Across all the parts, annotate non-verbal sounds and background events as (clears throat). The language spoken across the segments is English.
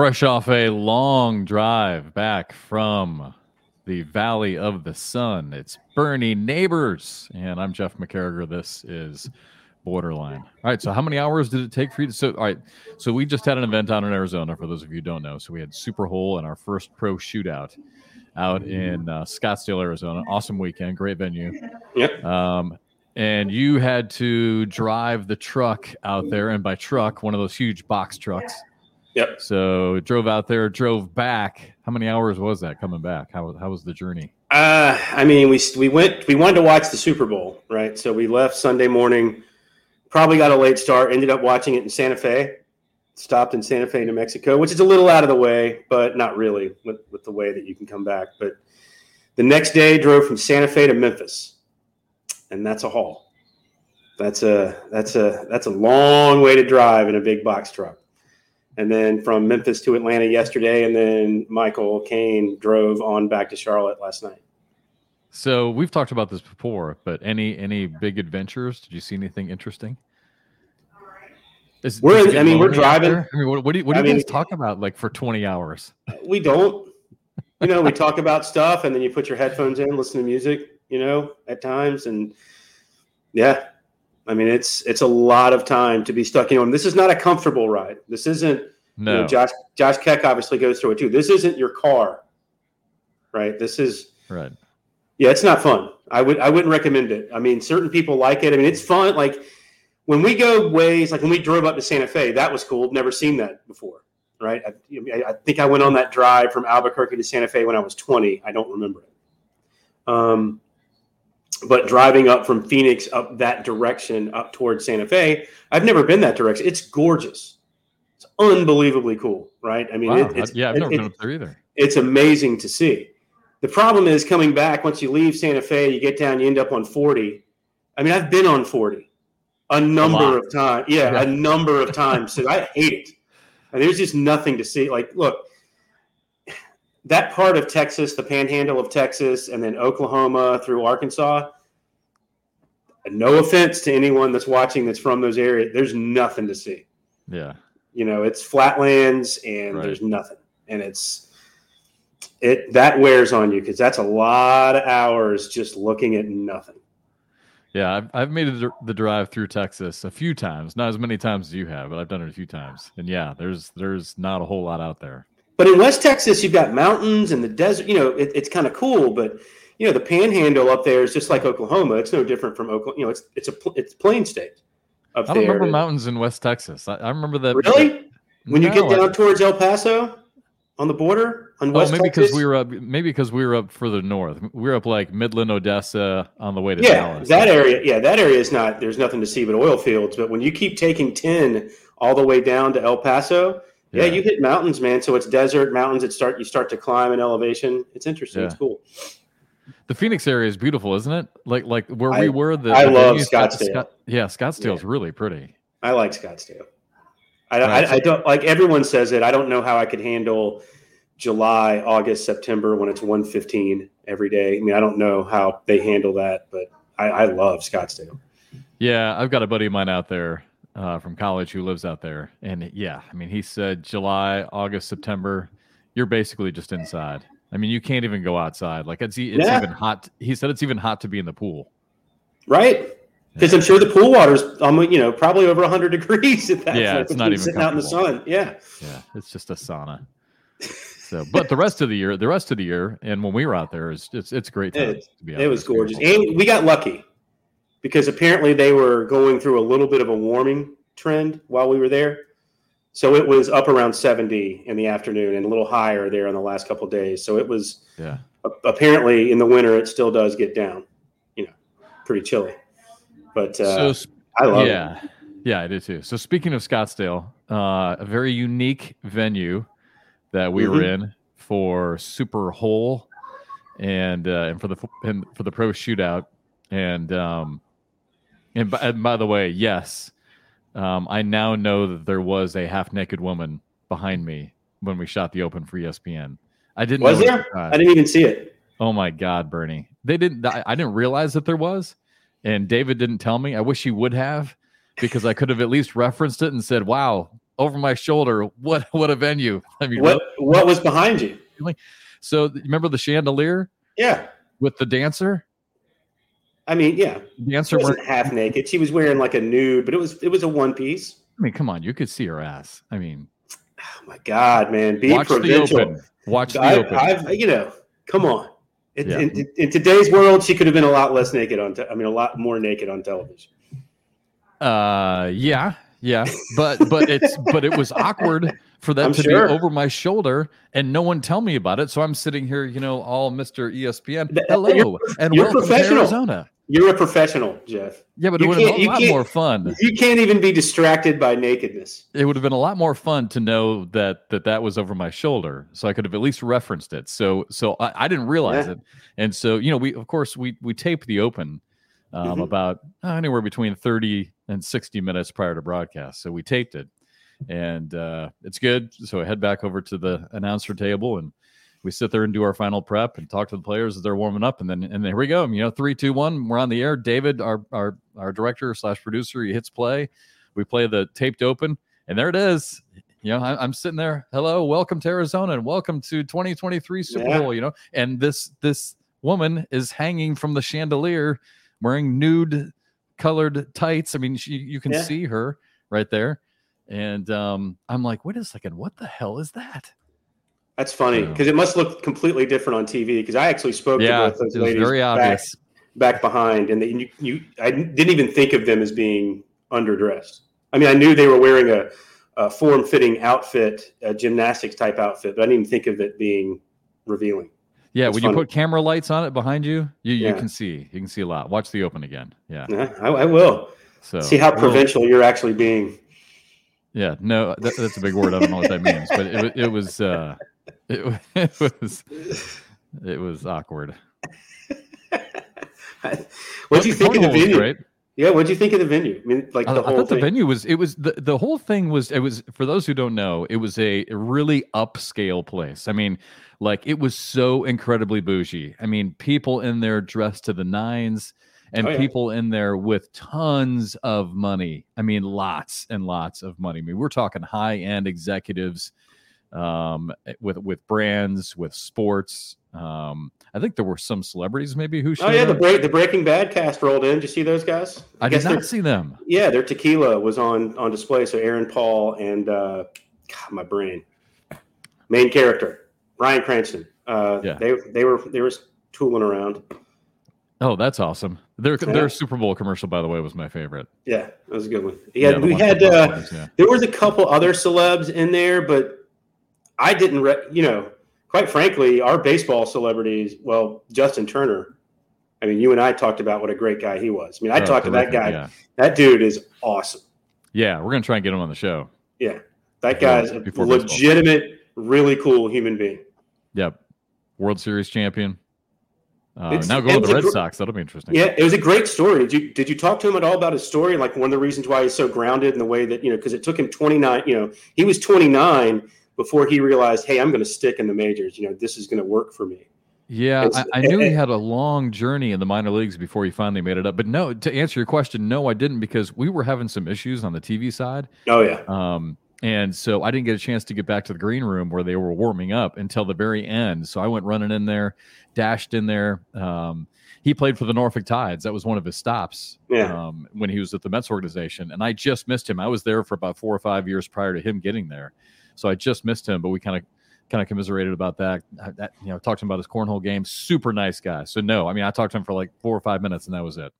Fresh off a long drive back from the Valley of the Sun, it's Bernie Neighbors, and I'm Jeff McCarriger. This is Borderline. All right, so how many hours did it take for you to? So, all right, so we just had an event out in Arizona. For those of you who don't know, so we had Super Hole and our first pro shootout out in uh, Scottsdale, Arizona. Awesome weekend, great venue. Yep. Um, and you had to drive the truck out there, and by truck, one of those huge box trucks. Yep. So drove out there, drove back. How many hours was that coming back? How how was the journey? Uh, I mean, we we went. We wanted to watch the Super Bowl, right? So we left Sunday morning. Probably got a late start. Ended up watching it in Santa Fe. Stopped in Santa Fe, New Mexico, which is a little out of the way, but not really with, with the way that you can come back. But the next day, drove from Santa Fe to Memphis, and that's a haul. That's a that's a that's a long way to drive in a big box truck and then from Memphis to Atlanta yesterday, and then Michael Kane drove on back to Charlotte last night. So we've talked about this before, but any any big adventures? Did you see anything interesting? Is, we're, I mean, we're driving. I mean, what, what do you, what do you mean, guys talk about like for 20 hours? We don't. You know, we (laughs) talk about stuff and then you put your headphones in, listen to music, you know, at times. And yeah, I mean, it's it's a lot of time to be stuck in. You know, this is not a comfortable ride. This isn't. No. You know, Josh Josh Keck obviously goes through it too. This isn't your car, right? This is right. Yeah, it's not fun. I would I wouldn't recommend it. I mean, certain people like it. I mean, it's fun. Like when we go ways, like when we drove up to Santa Fe, that was cool. Never seen that before, right? I, I think I went on that drive from Albuquerque to Santa Fe when I was 20. I don't remember it. Um, but driving up from Phoenix up that direction up towards Santa Fe, I've never been that direction. It's gorgeous. It's unbelievably cool, right? I mean, wow. it, it's, yeah, I've never it, been up there either. It's amazing to see. The problem is coming back once you leave Santa Fe, you get down, you end up on 40. I mean, I've been on 40 a number a of times. Yeah, yeah, a number of times. So I hate it. And there's just nothing to see. Like, look, that part of Texas, the panhandle of Texas, and then Oklahoma through Arkansas. No offense to anyone that's watching that's from those areas. There's nothing to see. Yeah. You know, it's flatlands and right. there's nothing. And it's it that wears on you because that's a lot of hours just looking at nothing. Yeah, I've, I've made the drive through Texas a few times, not as many times as you have, but I've done it a few times. And yeah, there's there's not a whole lot out there. But in West Texas, you've got mountains and the desert. You know, it, it's kind of cool. But you know, the Panhandle up there is just like Oklahoma. It's no different from Oklahoma. You know, it's it's a it's plain state. Up I don't there. remember mountains in West Texas. I, I remember that. Really? When no, you get down towards El Paso, on the border on oh, West oh, maybe because we were up. Maybe because we were up further north. We were up like Midland, Odessa, on the way to yeah, Dallas. that area. Yeah, that area is not. There's nothing to see but oil fields. But when you keep taking ten all the way down to El Paso, yeah, yeah, you hit mountains, man. So it's desert mountains. It start you start to climb in elevation. It's interesting. Yeah. It's cool. The Phoenix area is beautiful, isn't it? Like like where I, we were. The I the love Scottsdale. Scott, yeah, Scottsdale's yeah. really pretty. I like Scottsdale. I, right. I, I, don't like everyone says it. I don't know how I could handle July, August, September when it's 115 every day. I mean, I don't know how they handle that, but I, I love Scottsdale. Yeah, I've got a buddy of mine out there uh, from college who lives out there, and yeah, I mean, he said July, August, September, you're basically just inside. I mean, you can't even go outside. Like it's it's yeah. even hot. He said it's even hot to be in the pool. Right. Because yeah. I'm sure the pool water's, um, you know, probably over 100 (laughs) degrees at that yeah, point. it's not even sitting out in the sun. Yeah. Yeah, it's just a sauna. So, but the rest of the year, the rest of the year, and when we were out there, is it's it's great. It, it was gorgeous, and we got lucky because apparently they were going through a little bit of a warming trend while we were there. So it was up around 70 in the afternoon and a little higher there in the last couple days. So it was yeah. apparently in the winter it still does get down, you know, pretty chilly. But uh, so, I love yeah. it. Yeah, I do too. So speaking of Scottsdale, uh, a very unique venue that we mm-hmm. were in for Super Hole and uh, and for the and for the pro shootout and um and by, and by the way, yes, um, I now know that there was a half naked woman behind me when we shot the open for ESPN. I didn't. Was there? I didn't even see it. Oh my God, Bernie! They didn't. I, I didn't realize that there was, and David didn't tell me. I wish he would have, because I could have at least referenced it and said, "Wow, over my shoulder. What what a venue! (laughs) I mean, what what was behind you? So remember the chandelier Yeah, with the dancer? I mean, yeah, The she wasn't half naked. She was wearing like a nude, but it was it was a one piece. I mean, come on, you could see her ass. I mean, Oh my god, man! Be watch the open. Watch the I, open. I've you know, come on. In, Yeah. in, in today's world, she could have been a lot less naked on. Te- I mean, a lot more naked on television. Uh, yeah, yeah, but but it's but it was awkward for that I'm to sure. be over my shoulder and no one tell me about it. So I'm sitting here, you know, all Mr. ESPN. Hello you're- and you're welcome to professional. Arizona. You're a professional, Jeff. Yeah, but it would have been a lot more fun. You can't even be distracted by nakedness. It would have been a lot more fun to know that that that was over my shoulder, so I could have at least referenced it. So so I, I didn't realize Yeah. it, and so you know we of course we we taped the open um, Mhm. about uh, anywhere between thirty and sixty minutes prior to broadcast. So we taped it, and uh, it's good. So I head back over to the announcer table and we sit there and do our final prep and talk to the players as they're warming up, and then and then here we go. You know, three, two, one, we're on the air. David, our our our director slash producer, he hits play. We play the taped open, and there it is. You know, I, I'm sitting there. Hello, welcome to Arizona, and welcome to 2023 Super Yeah. Bowl. You know, and this this woman is hanging from the chandelier, wearing nude colored tights. I mean, she, you can Yeah. see her right there. And um, I'm like, wait a second, what the hell is that? That's funny because it must look completely different on TV. Because I actually spoke Yeah, to both those ladies very back, back behind, and they, you, you, I didn't even think of them as being underdressed. I mean, I knew they were wearing a, a form-fitting outfit, a gymnastics type outfit, but I didn't even think of it being revealing. Yeah, It's when you put camera lights on it behind you, you, you Yeah. can see. You can see a lot. Watch the open again. Yeah. Yeah, I, I will So see how we'll- provincial you're actually being. Yeah, no, that, that's a big word. I don't know what that means, but it, it was uh, it, (laughs) it was it was awkward. (laughs) What do you think of the venue? Great. Yeah, what do you think of the venue? I mean, like the I whole thought the venue was it was the, the whole thing was it was for those who don't know it was a really upscale place. I mean, like it was so incredibly bougie. I mean, people in there dressed to the nines and Oh, yeah. people in there with tons of money. I mean, lots and lots of money. I mean, we're talking high end executives um, with with brands, with sports. Um, I think there were some celebrities maybe who Oh yeah, the break the Breaking Bad cast rolled in. Did you see those guys? I did guess not see them. Yeah, their tequila was on on display. So Aaron Paul and uh, God, my brain, main character Bryan Cranston. Uh, Yeah. they they were they were tooling around. Oh, that's awesome. Their Yeah. their Super Bowl commercial, by the way, was my favorite. Yeah, that was a good one. Yeah, the we had uh, Buffalo's, yeah. there was a couple other celebs in there, but I didn't. Re- you know, quite frankly, our baseball celebrities. Well, Justin Turner. I mean, you and I talked about what a great guy he was. I mean, I Oh, talked to that guy. Yeah. That dude is awesome. yeah, we're gonna try and get him on the show. Yeah, that Before- guy's a before baseball. legitimate, really cool human being. Yep, World Series champion. Uh, now go to the Red gr- Sox. That'll be interesting. Yeah, it was a great story. Did you did you talk to him at all about his story? Like one of the reasons why he's so grounded in the way that you know, because it took him twenty nine. You know, he was twenty nine before he realized, hey, I'm going to stick in the majors. You know, this is going to work for me. Yeah, I, I knew he had a long journey in the minor leagues before he finally made it up. But no, to answer your question, no, I didn't because we were having some issues on the TV side. Oh yeah, Um, and so I didn't get a chance to get back to the green room where they were warming up until the very end. So I went running in there, dashed in there. Um, he played for the Norfolk Tides. That was one of his stops Yeah. um, when he was at the Mets organization. And I just missed him. I was there for about four or five years prior to him getting there. So I just missed him, but we kind of kind of commiserated about that. That. You know, talked to him about his cornhole game. Super nice guy. So no, I mean, I talked to him for like four or five minutes, and that was it.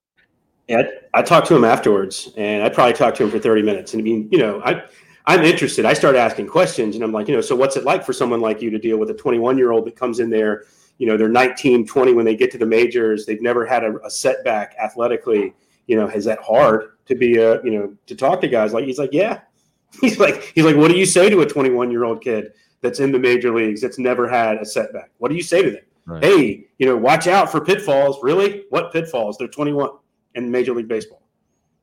yeah. I talked to him afterwards, and I probably talked to him for thirty minutes. And I mean, you know, I I'm interested. I start asking questions, and I'm like, you know, so what's it like for someone like you to deal with a 21 year old that comes in there? You know, they're 19, 20 when they get to the majors. They've never had a, a setback athletically. You know, is that hard to be a you know to talk to guys like? He's like, yeah. (laughs) He's like, he's like, what do you say to a 21 year old kid that's in the major leagues that's never had a setback? What do you say to them? Right. Hey, you know, watch out for pitfalls. Really? What pitfalls? They're 21 in Major League Baseball,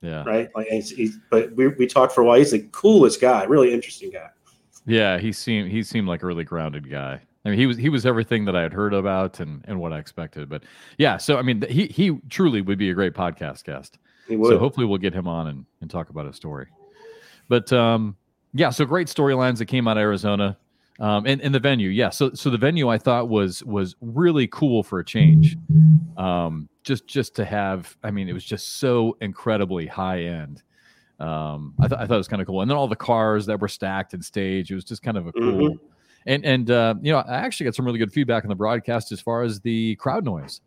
yeah. right? Like, he's, he's, but we, we talked for a while. He's the coolest guy, really interesting guy. Yeah, he seemed he seemed like a really grounded guy. I mean, he was he was everything that I had heard about and and what I expected. But yeah, so I mean, he he truly would be a great podcast guest. He would. So hopefully we'll get him on and, and talk about his story. But um, Yeah, so great storylines that came out of Arizona. Um, and, and the venue, yeah. So so the venue I thought was was really cool for a change. Um, just just to have, I mean, it was just so incredibly high end. Um, I, th- I thought it was kind of cool. And then all the cars that were stacked and stage, it was just kind of a cool. Mhm. And and uh, you know, I actually got some really good feedback on the broadcast as far as the crowd noise.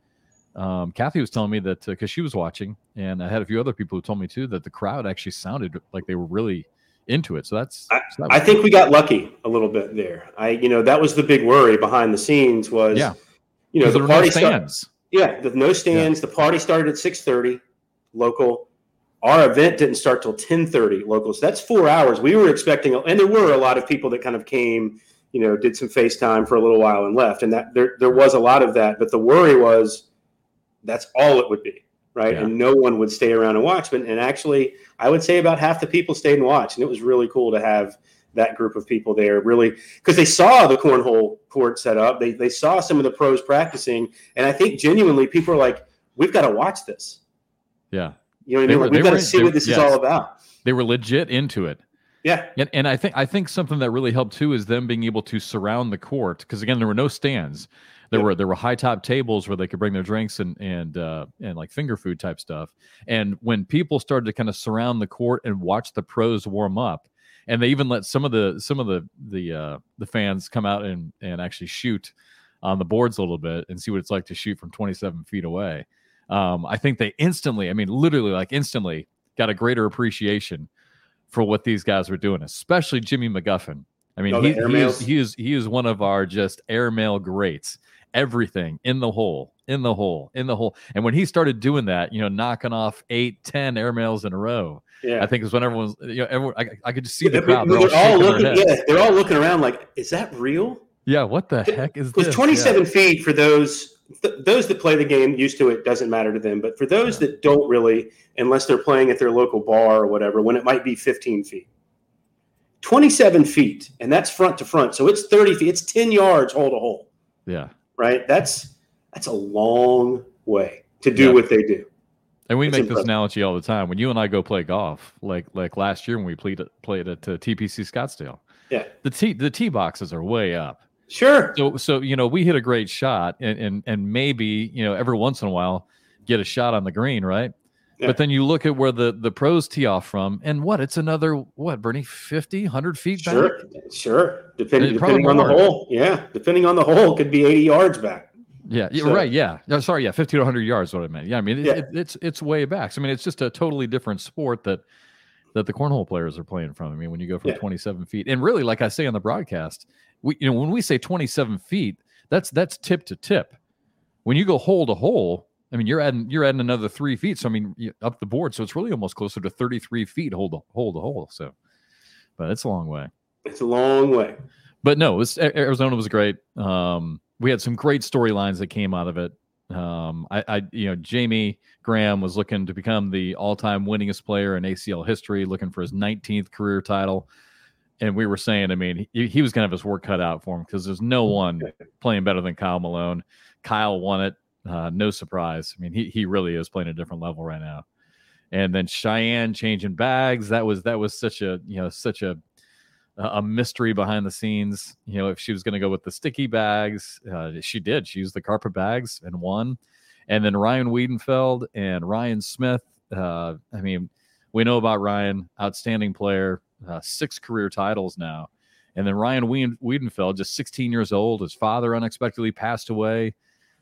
Um, Kathy was telling me that because she was watching, and I had a few other people who told me too that the crowd actually sounded like they were really into it. So that's so that I think we got lucky a little bit there. I, you know, that was the big worry behind the scenes was, Yeah. you know the no party started. stands. Yeah, the no stands. The party started at six thirty, local. Our event didn't start till ten thirty, local. So that's four hours. We were expecting, and there were a lot of people that kind of came, you know, did some FaceTime for a little while and left, and that there there was a lot of that. But the worry was, that's all it would be, right? Yeah. And no one would stay around and watch. But and actually, I would say about half the people stayed and watched, and it was really cool to have that group of people there really because they saw the cornhole court set up they, they saw some of the pros practicing and i think genuinely people are like we've got to watch this Yeah. you know what i mean were- we've got were- to see they- what this yes. is all about They were legit into it. yeah And, and I think I think something that really helped too is them being able to surround the court because again there were no stands. There Yeah. were there were high top tables where they could bring their drinks and and uh, and like finger food type stuff. And when people started to kind of surround the court and watch the pros warm up, and they even let some of the some of the the uh, the fans come out and and actually shoot on the boards a little bit and see what it's like to shoot from 27 feet away. Um, I think they instantly, I mean, literally like instantly, got a greater appreciation for what these guys were doing, especially Jimmy McGuffin. I mean, Oh, he, he is he is he is one of our just airmail greats. Everything in the hole, in the hole, in the hole. And when he started doing that, you know, knocking off eight, ten airmails in a row, yeah I think is when everyone's, you know, everyone, I, I could just see the crowd. they're, all, all looking yeah they're all looking around like is that real Yeah, what the heck is because this? 27 feet for those th- those that play the game used to it doesn't matter to them but for those that don't really unless they're playing at their local bar or whatever when it might be 15 feet 27 feet and that's front to front so it's 30 feet it's 10 yards hole to hole Yeah. Right that's that's a long way to do Yeah. what they do And we It's make this analogy all the time. When you and I go play golf, like like last year when we played at, played at uh, TPC Scottsdale, yeah the tee the tee boxes are way up. sure So so you know we hit a great shot, and and and maybe you know every once in a while get a shot on the green, right? Yeah. But then you look at where the the pros tee off from, and what it's another what Bernie 50, 100 feet back. sure sure depending depending on the hole yeah depending on the hole it could be 80 yards back Yeah, yeah, So- right. Yeah, no, sorry. Yeah, fifty to hundred yards. is What I meant. Yeah, I mean, it, Yeah. It, it's it's way back. So, I mean, it's just a totally different sport that that the cornhole players are playing from. I mean, when you go from Yeah. twenty seven feet, and really, like I say on the broadcast, we you know when we say twenty seven feet, that's that's tip to tip. When you go hole to hole, I mean, you're adding you're adding another three feet. So, I mean, up the board, so it's really almost closer to thirty three feet hole to hole to hole. So, but it's a long way it's a long way but no, it was, Arizona was great. Um, we had some great storylines that came out of it. Um, I, I, you know, Jamie Graham was looking to become the all-time winningest player in ACL history, looking for his 19th career title. And we were saying, I mean, he, he was going to have his work cut out for him because there's no one playing better than Kyle Malone. Kyle won it, uh, no surprise. I mean, he he really is playing a different level right now. And then Cheyenne changing bags. That was that was such a you know such a a mystery behind the scenes. You know, if she was going to go with the sticky bags, uh, she did. She used the carpet bags and won. And then Ryan Wiedenfeld and Ryan Smith. Uh, I mean, we know about Ryan, outstanding player, uh, six career titles now. And then Ryan Wieden- Wiedenfeld, just 16 years old. His father unexpectedly passed away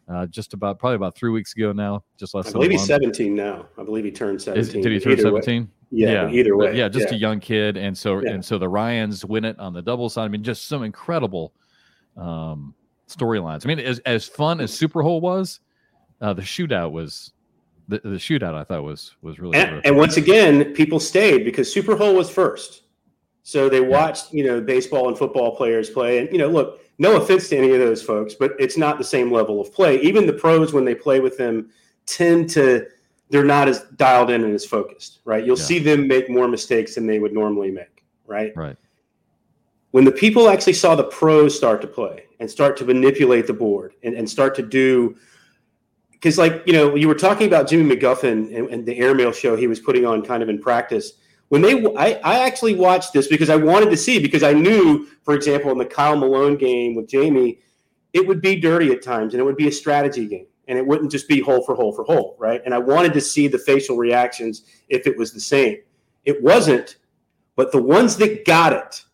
uh, just about probably about three weeks ago now. Just less I believe he's 17 now. I believe he turned Is, 17. did he turn 17? Yeah, but either but way. yeah, just yeah. a young kid, and so Yeah. and so the Ryans win it on the double side. I mean, just some incredible um, storylines. I mean, as as fun as Super Hole was, uh, the shootout was the, the shootout. I thought was was really And, and once again, people stayed because Super Bowl was first. So they watched, you know, baseball and football players play. And, you know, look, no offense to any of those folks, but it's not the same level of play. Even the pros, when they play with them, tend to, they're not as dialed in and as focused, right? You'll Yeah. see them make more mistakes than they would normally make, right? right. when the people actually saw the pros start to play and start to manipulate the board and, and start to do because like you know you were talking about jimmy mcguffin and, and the airmail show he was putting on kind of in practice when they I, I actually watched this because I wanted to see because I knew, for example, in the Kyle Malone game with Jamie, it would be dirty at times and it would be a strategy game and it wouldn't just be hole for hole for hole, right? And I wanted to see the facial reactions if it was the same. It wasn't, but the ones that got it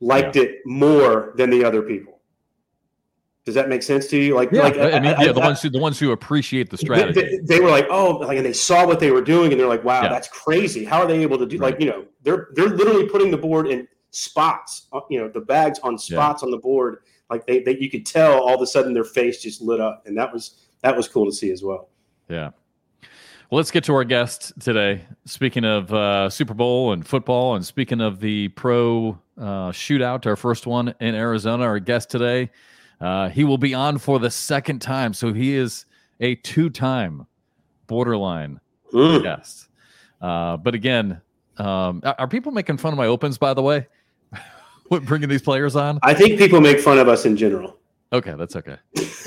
liked yeah. it more than the other people. Does that make sense to you? Like, yeah, like I mean, I, yeah, the I, ones who the ones who appreciate the strategy. They, they, were like, oh, like, and they saw what they were doing, and they're like, wow, yeah. that's crazy. How are they able to do? Right. Like, you know, they're they're literally putting the board in spots. Uh, you know, the bags on spots on the board. Like they, they, you could tell all of a sudden their face just lit up, and that was that was cool to see as well. Yeah. Well, let's get to our guest today. Speaking of uh, Super Bowl and football, and speaking of the pro uh, shootout, our first one in Arizona, our guest today uh, he will be on for the second time, so he is a two-time borderline mm. guest. Uh, but again, um, are people making fun of my opens? By the way, (laughs) bringing these players on? I think people make fun of us in general. Okay, that's okay.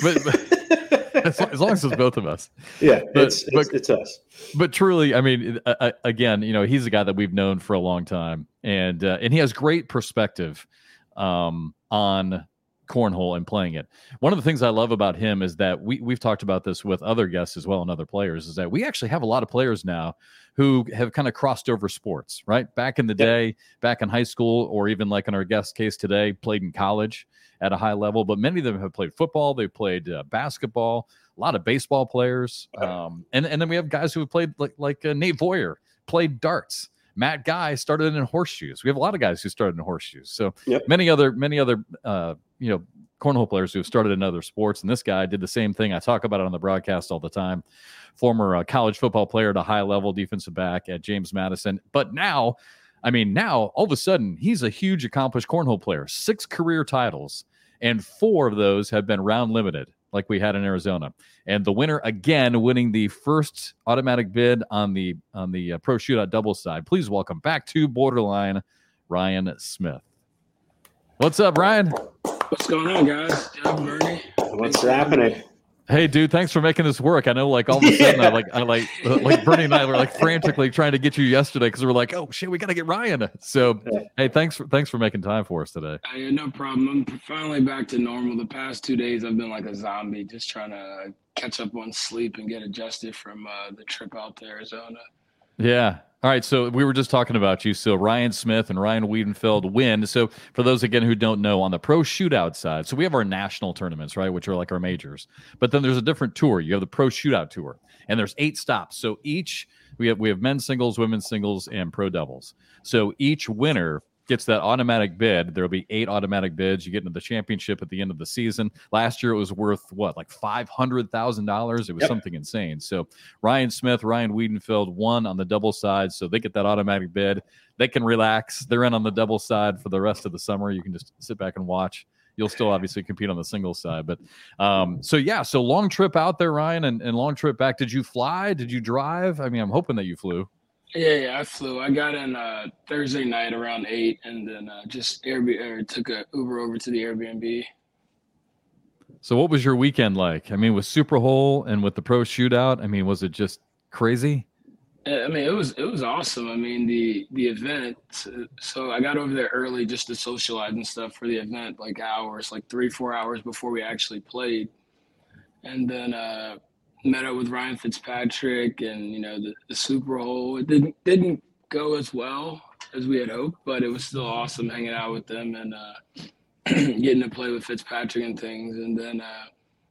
But, but (laughs) as, as, long as it's both of us. (laughs) Yeah, but, it's, it's, but, it's us. But truly, I mean, uh, again, you know, he's a guy that we've known for a long time, and uh, and he has great perspective um, on cornhole and playing it. One of the things I love about him is that we we've talked about this with other guests as well and other players is that we actually have a lot of players now who have kind of crossed over sports, right? Back in the day, back in high school, or even like in our guest case today, played in college at a high level. But many of them have played football, they've played uh, basketball, a lot of baseball players, um, and and then we have guys who have played like like uh, Nate Voyer played darts. Matt Guy started in horseshoes. We have a lot of guys who started in horseshoes. So yep. many other many other uh, you know cornhole players who have started in other sports, and this guy did the same thing. I talk about it on the broadcast all the time. Former uh, college football player at a high level, defensive back at James Madison, but now, I mean, now all of a sudden he's a huge accomplished cornhole player. Six career titles, and four of those have been round limited like we had in Arizona. And the winner again winning the first automatic bid on the on the uh, pro shootout double side. Please welcome back to Borderline Ryan Smith. What's up, Ryan? What's going on, guys? Jeff, Bernie. What's happening? Hey, dude, thanks for making this work. I know, like all of a (laughs) sudden, yeah. I like, I like, like Bernie and I were like (laughs) frantically trying to get you yesterday because we were like, oh shit, we got to get Ryan. So, hey, thanks for thanks for making time for us today. Uh, no problem. I'm finally back to normal. The past two days, I've been like a zombie, just trying to catch up on sleep and get adjusted from uh, the trip out to Arizona. Yeah, all right, so we were just talking about you. So Ryan Smith and Ryan Wiedenfeld win. So for those again who don't know, on the pro shootout side, so we have our national tournaments, right, which are like our majors. But then there's a different tour. You have the pro shootout tour, and there's eight stops. So each we have we have men's singles, women's singles, and pro doubles. So each winner gets that automatic bid. There'll be eight automatic bids. You get into the championship at the end of the season. Last year it was worth what, like five hundred thousand dollars. It was yep. something insane. So Ryan Smith, Ryan Wiedenfeld won on the double side, so they get that automatic bid. They can relax. They're in on the double side for the rest of the summer. You can just sit back and watch. You'll still obviously compete on the single side, but um, so yeah, so long trip out there, Ryan, and, and long trip back. Did you fly? Did you drive? I mean, I'm hoping that you flew. Yeah, yeah, I flew. I got in uh, Thursday night around eight, and then uh, just Airbnb took a Uber over to the Airbnb. So, what was your weekend like? I mean, with Super Hole and with the Pro Shootout, I mean, was it just crazy? I mean, it was it was awesome. I mean, the the event. So I got over there early just to socialize and stuff for the event, like hours, like three four hours before we actually played, and then. uh met up with Ryan Fitzpatrick and you know the, the Super Bowl. It didn't didn't go as well as we had hoped, but it was still awesome hanging out with them and uh, (clears throat) getting to play with Fitzpatrick and things. And then uh,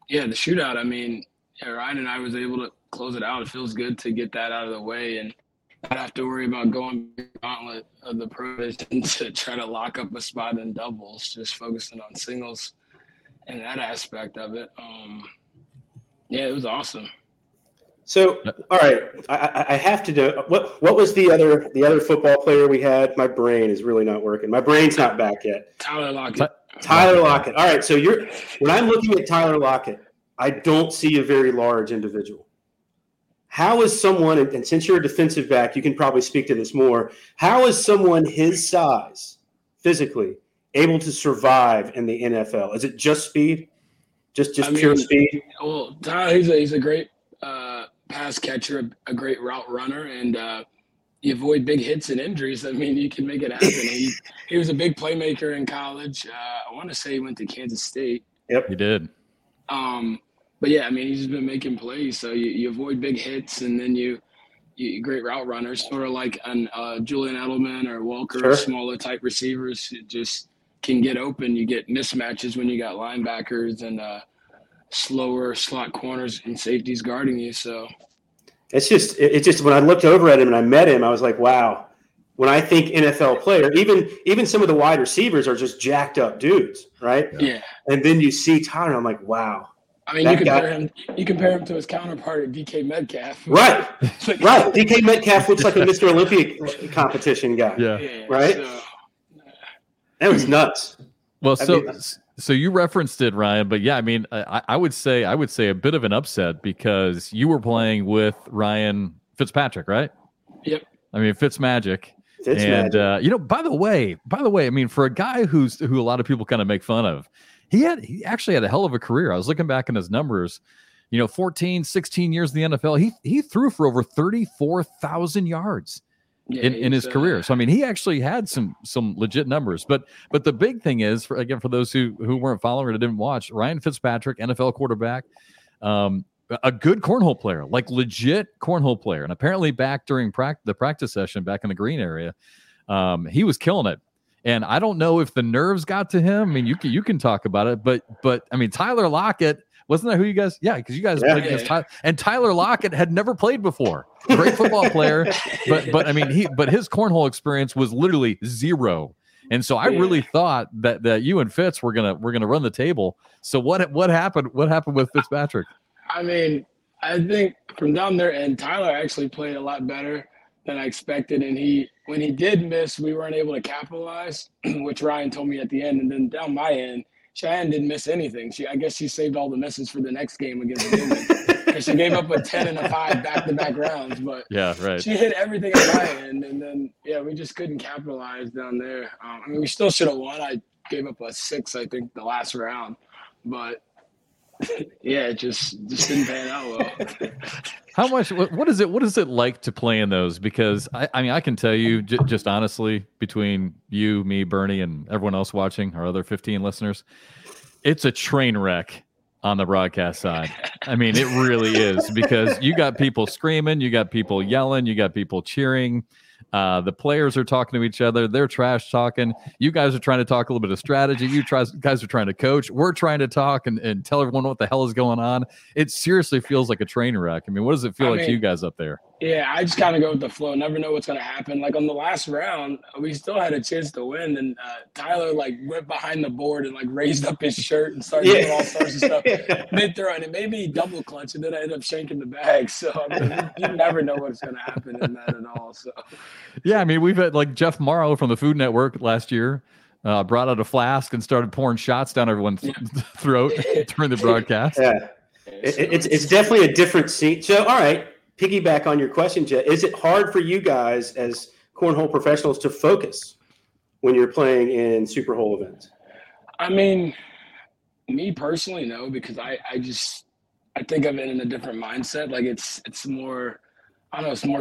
yeah, the shootout. I mean, yeah, Ryan and I was able to close it out. It feels good to get that out of the way and not have to worry about going gauntlet of the provision (laughs) to try to lock up a spot in doubles. Just focusing on singles and that aspect of it. Um, yeah, it was awesome. So, all right, I, I have to do what. What was the other the other football player we had? My brain is really not working. My brain's not back yet. Tyler Lockett. Tyler Lockett. All right, so you're when I'm looking at Tyler Lockett, I don't see a very large individual. How is someone, and since you're a defensive back, you can probably speak to this more. How is someone his size, physically, able to survive in the NFL? Is it just speed? Just just I pure mean, speed. Well, Tyler, he's a, he's a great uh, pass catcher, a great route runner, and uh, you avoid big hits and injuries. I mean, you can make it happen. (laughs) he, he was a big playmaker in college. Uh, I want to say he went to Kansas State. Yep, he did. Um, but yeah, I mean, he's just been making plays. So you, you avoid big hits, and then you, you great route runners, sort of like an uh, Julian Edelman or Welker, sure. smaller type receivers. Who just can get open. You get mismatches when you got linebackers and uh, slower slot corners and safeties guarding you. So it's just it's just when I looked over at him and I met him, I was like, wow. When I think NFL player, even even some of the wide receivers are just jacked up dudes, right? Yeah. And then you see Tyler, I'm like, wow. I mean, you compare guy, him. You compare him to his counterpart at DK Metcalf. (laughs) Right, right. DK Metcalf looks like a Mr. Olympia competition guy. Yeah, yeah right. So, that was nuts. Well, so mean, so you referenced it, Ryan, but yeah, I mean, I, I, would say I would say a bit of an upset because you were playing with Ryan Fitzpatrick, right? Yep. I mean, Fitz magic. Fitz and uh, you know, by the way, by the way, I mean, for a guy who's who a lot of people kind of make fun of, he had he actually had a hell of a career. I was looking back in his numbers. You know, 14, 16 years in the NFL. He he threw for over 34,000 yards yeah, in, in his career. So I mean, he actually had some some legit numbers. But but the big thing is, for, again, for those who who weren't following or didn't watch, Ryan Fitzpatrick, NFL quarterback, um, a good cornhole player, like legit cornhole player, and apparently back during practice the practice session back in the green area, um, he was killing it. And I don't know if the nerves got to him. I mean, you can you can talk about it, but but I mean, Tyler Lockett wasn't that who you guys? Yeah, because you guys yeah, played against Tyler, and Tyler Lockett had never played before. Great football player, (laughs) but but I mean he but his cornhole experience was literally zero. And so I really thought that that you and Fitz were gonna were gonna run the table. So what what happened? What happened with Fitzpatrick? I mean, I think from down there, and Tyler actually played a lot better than I expected. And he, when he did miss, we weren't able to capitalize, (clears throat) which Ryan told me at the end. And then down my end, Cheyenne didn't miss anything. She, I guess she saved all the misses for the next game against Newman. (laughs) she gave up a 10 and a 5 back to back rounds. But yeah, right. She hit everything at my end. And then, yeah, we just couldn't capitalize down there. Um, I mean, we still should have won. I gave up a six, I think, the last round. But yeah, it just just didn't pan out well. (laughs) How much? What, what is it? What is it like to play in those? Because I, I mean, I can tell you, j- just honestly, between you, me, Bernie, and everyone else watching, our other fifteen listeners, it's a train wreck on the broadcast side. I mean, it really is because you got people screaming, you got people yelling, you got people cheering. Uh, the players are talking to each other. They're trash talking. You guys are trying to talk a little bit of strategy. You try, guys are trying to coach. We're trying to talk and, and tell everyone what the hell is going on. It seriously feels like a train wreck. I mean, what does it feel I like mean, to you guys up there? Yeah, I just kind of go with the flow. Never know what's going to happen. Like on the last round, we still had a chance to win, and uh, Tyler like went behind the board and like raised up his shirt and started yeah. doing all sorts of stuff (laughs) mid throw, and it made me double clutch, and then I ended up shanking the bag. So I mean, you, you never know what's going to happen in that at all. So yeah, I mean, we've had like Jeff Mauro from the Food Network last year. Uh, brought out a flask and started pouring shots down everyone's yeah. (laughs) throat during the broadcast. Yeah, it, it's it's definitely a different scene. So, all right, piggyback on your question, Jet, is it hard for you guys as cornhole professionals to focus when you're playing in super hole events? I mean, me personally, no, because I, I just I think of it in a different mindset. Like it's it's more I don't know, it's more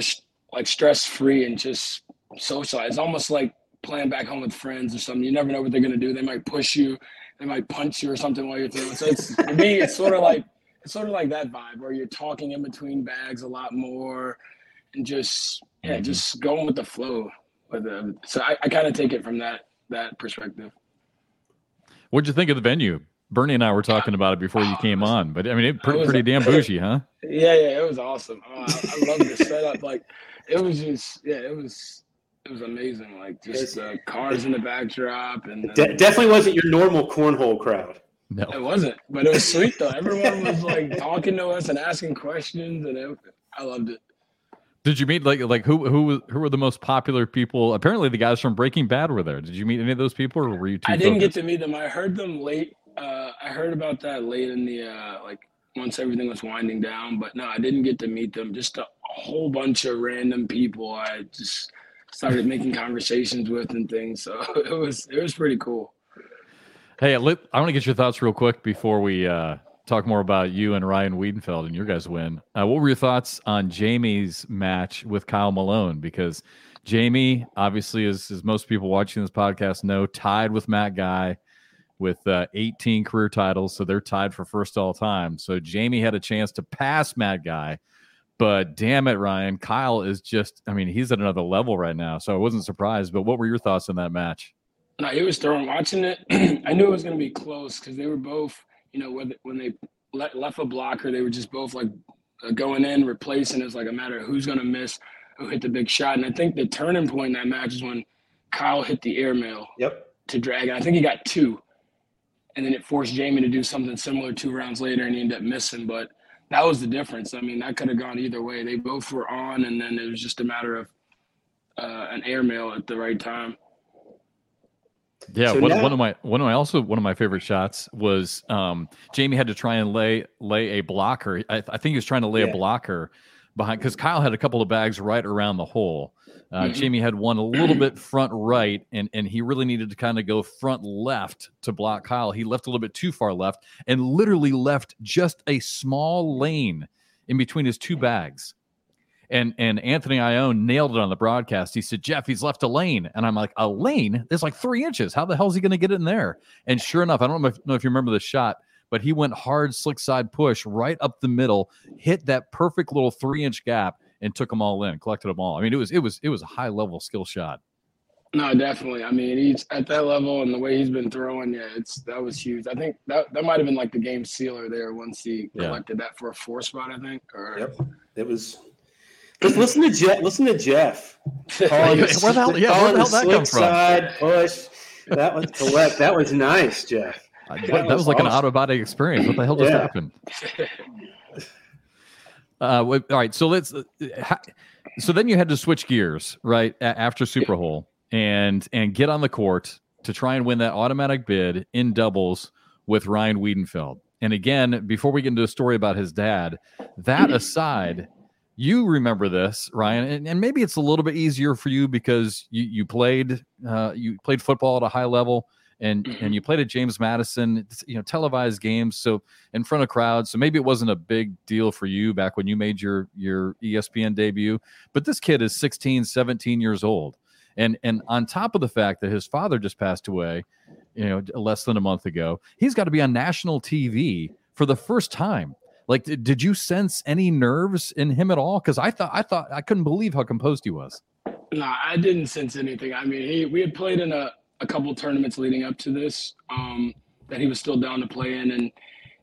like stress free and just socialize. It's almost like playing back home with friends or something. You never know what they're gonna do. They might push you, they might punch you or something while you're throwing. So it's for me, it's sort of like it's sort of like that vibe where you're talking in between bags a lot more and just yeah, mm-hmm. just going with the flow. With them. So I, I kind of take it from that that perspective. What'd you think of the venue? Bernie and I were talking about it before you came on, but I mean, it pretty, pretty damn (laughs) bougie, huh? Yeah, yeah, it was awesome. Oh, I, I love the setup. Like, it was just, yeah, it was, it was amazing. Like, just uh, cars in the backdrop, and De- definitely wasn't your normal cornhole crowd. No, it wasn't, but it was sweet though. Everyone was like talking to us and asking questions, and it, I loved it. Did you meet like like who who who were the most popular people? Apparently, the guys from Breaking Bad were there. Did you meet any of those people, or were you? I didn't focused? get to meet them. I heard them late. Uh, I heard about that late in the uh, like once everything was winding down. But no, I didn't get to meet them. Just a, a whole bunch of random people. I just started making conversations with and things. So (laughs) it was it was pretty cool. Hey, I want to get your thoughts real quick before we uh, talk more about you and Ryan Wiedenfeld and your guys' win. Uh, what were your thoughts on Jamie's match with Kyle Malone? Because Jamie, obviously, as, as most people watching this podcast know, tied with Matt Guy with uh, 18 career titles. So they're tied for first all time. So Jamie had a chance to pass Matt Guy. But damn it, Ryan, Kyle is just, I mean, he's at another level right now. So I wasn't surprised. But what were your thoughts on that match? No, it was throwing watching it. (clears throat) I knew it was going to be close because they were both, you know, when, when they left a blocker, they were just both like uh, going in, replacing. It's like a matter of who's going to miss, who hit the big shot. And I think the turning point in that match is when Kyle hit the airmail. Yep. To drag, and I think he got two, and then it forced Jamie to do something similar two rounds later, and he ended up missing. But that was the difference. I mean, that could have gone either way. They both were on, and then it was just a matter of uh, an airmail at the right time. Yeah, so one, now, one, of my one of my also one of my favorite shots was um, Jamie had to try and lay lay a blocker. I, I think he was trying to lay yeah. a blocker behind because Kyle had a couple of bags right around the hole. Uh, mm-hmm. Jamie had one a little bit front right, and and he really needed to kind of go front left to block Kyle. He left a little bit too far left, and literally left just a small lane in between his two bags. And and Anthony Ione nailed it on the broadcast. He said, Jeff, he's left a lane. And I'm like, a lane? There's like three inches. How the hell is he going to get in there? And sure enough, I don't know if, know if you remember the shot, but he went hard, slick side push right up the middle, hit that perfect little three inch gap, and took them all in, collected them all. I mean, it was it was it was a high level skill shot. No, definitely. I mean, he's at that level, and the way he's been throwing, yeah, it's that was huge. I think that that might have been like the game sealer there once he collected yeah. that for a four spot. I think. Or, yep, it was listen to Jeff. Listen to Jeff. where the hell? Yeah, where the hell that come from? Side push. That was correct. That was nice, Jeff. That, that was, was, like awesome. an out of body experience. What the hell just yeah. happened? Uh, all right, so let's. Uh, so then you had to switch gears, right, after Super Hole, and and get on the court to try and win that automatic bid in doubles with Ryan Wiedenfeld. And again, before we get into a story about his dad, that (clears throat) aside, you remember this, Ryan, and, and, maybe it's a little bit easier for you because you you played uh, you played football at a high level, and mm-hmm. and you played at James Madison, you know, televised games, so in front of crowds. So maybe it wasn't a big deal for you back when you made your your ESPN debut. But this kid is 16, 17 years old, and and on top of the fact that his father just passed away, you know, less than a month ago, he's got to be on national TV for the first time like, did you sense any nerves in him at all? Because I thought I thought I couldn't believe how composed he was. No, I didn't sense anything. I mean, he we had played in a, a couple tournaments leading up to this um, that he was still down to play in, and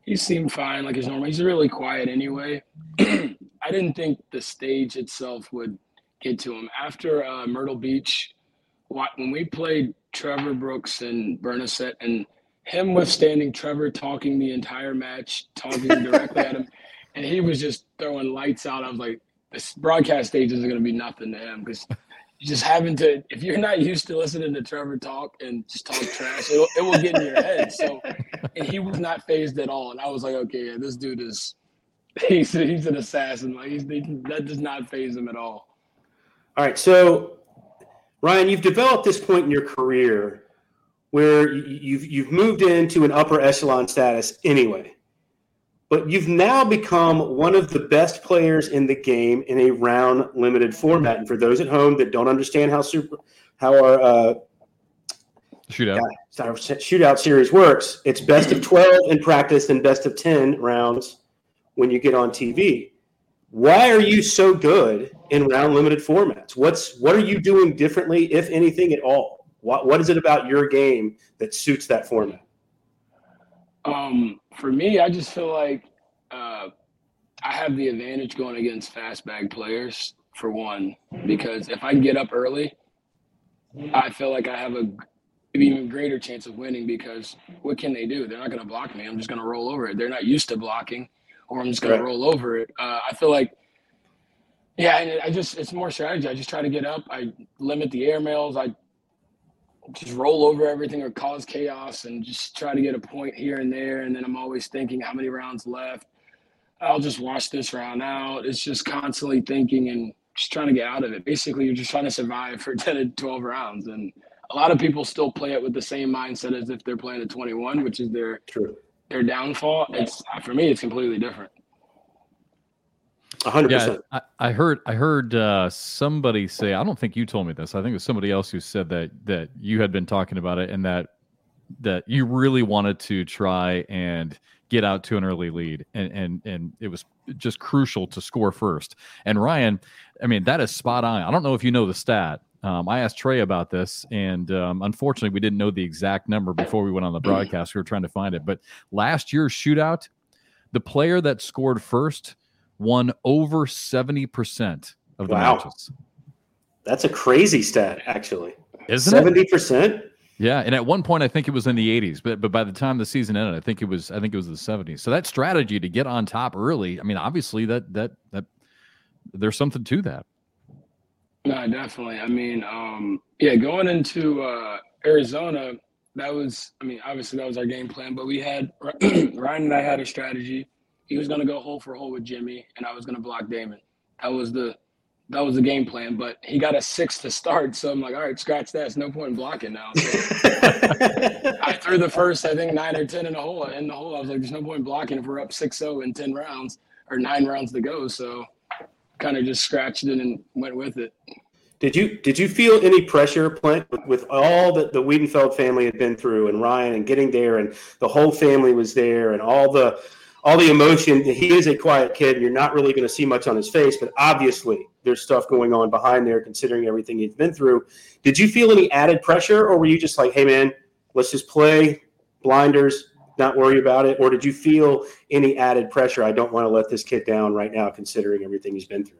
he seemed fine, like his normal. He's really quiet anyway. (clears throat) I didn't think the stage itself would get to him after uh, Myrtle Beach. When we played Trevor Brooks and Bernasette and him withstanding Trevor talking the entire match, talking directly at him, (laughs) and he was just throwing lights out. I was like, this broadcast stage is going to be nothing to him because just having to, if you're not used to listening to Trevor talk and just talk trash, it, it will get in your head. So, and he was not phased at all. And I was like, okay, yeah, this dude is, (laughs) he's, he's an assassin. Like, he's, he, that does not phase him at all. All right. So, Ryan, you've developed this point in your career where you've you've moved into an upper echelon status anyway. But you've now become one of the best players in the game in a round limited format. And for those at home that don't understand how super how our uh, shootout our shootout series works, it's best of twelve in practice and best of ten rounds when you get on TV. Why are you so good in round limited formats? What's what are you doing differently, if anything at all? What what is it about your game that suits that format? Um, for me, I just feel like uh, I have the advantage going against fast bag players for one, because if I get up early, I feel like I have a even greater chance of winning because what can they do? They're not going to block me. I'm just going to roll over it. They're not used to blocking, or I'm just going right. to roll over it. Uh, I feel like, yeah, and I just it's more strategy. I just try to get up. I limit the air mails. I just roll over everything or cause chaos and just try to get a point here and there. And then I'm always thinking how many rounds left. I'll just wash this round out. It's just constantly thinking and just trying to get out of it. Basically, you're just trying to survive for (laughs) 10 to 12 rounds. And a lot of people still play it with the same mindset as if they're playing at 21, which is their True. their downfall, it's for me, it's completely different. Hundred percent. I, I heard I heard uh, somebody say I don't think you told me this. I think it was somebody else who said that that you had been talking about it and that that you really wanted to try and get out to an early lead and and and it was just crucial to score first. And Ryan, I mean that is spot on. I don't know if you know the stat. Um, I asked Trey about this, and um, unfortunately, we didn't know the exact number before we went on the broadcast. We were trying to find it, but last year's shootout, the player that scored first won over 70% of the Wow. matches. That's a crazy stat, actually. Isn't it? Seventy percent. Yeah, and at one point I think it was in the 80s, but but by the time the season ended, I think it was I think it was the 70s. So that strategy to get on top early, I mean, obviously that that that there's something to that. No, definitely. I mean, um, yeah, going into uh, Arizona, that was, I mean, obviously that was our game plan, but we had (clears throat) Ryan and I had a strategy. He was going to go hole for hole with Jimmy, and I was going to block Damon. That was the that was the game plan. But he got a six to start, so I'm like, all right, scratch that. It's no point in blocking now. So (laughs) I threw the first, I think, nine or ten in the hole. In the hole, I was like, there's no point in blocking if we're up 6-0 in ten rounds or nine rounds to go. So kind of just scratched it and went with it. Did you did you feel any pressure, Plant, with, with all that the Wiedenfeld family had been through, and Ryan, and getting there, and the whole family was there, and all the all the emotion? He is a quiet kid, and you're not really going to see much on his face, but obviously there's stuff going on behind there, considering everything he's been through. Did you feel any added pressure, or were you just like, "Hey, man, let's just play blinders, not worry about it," or did you feel any added pressure? I don't want to let this kid down right now, considering everything he's been through.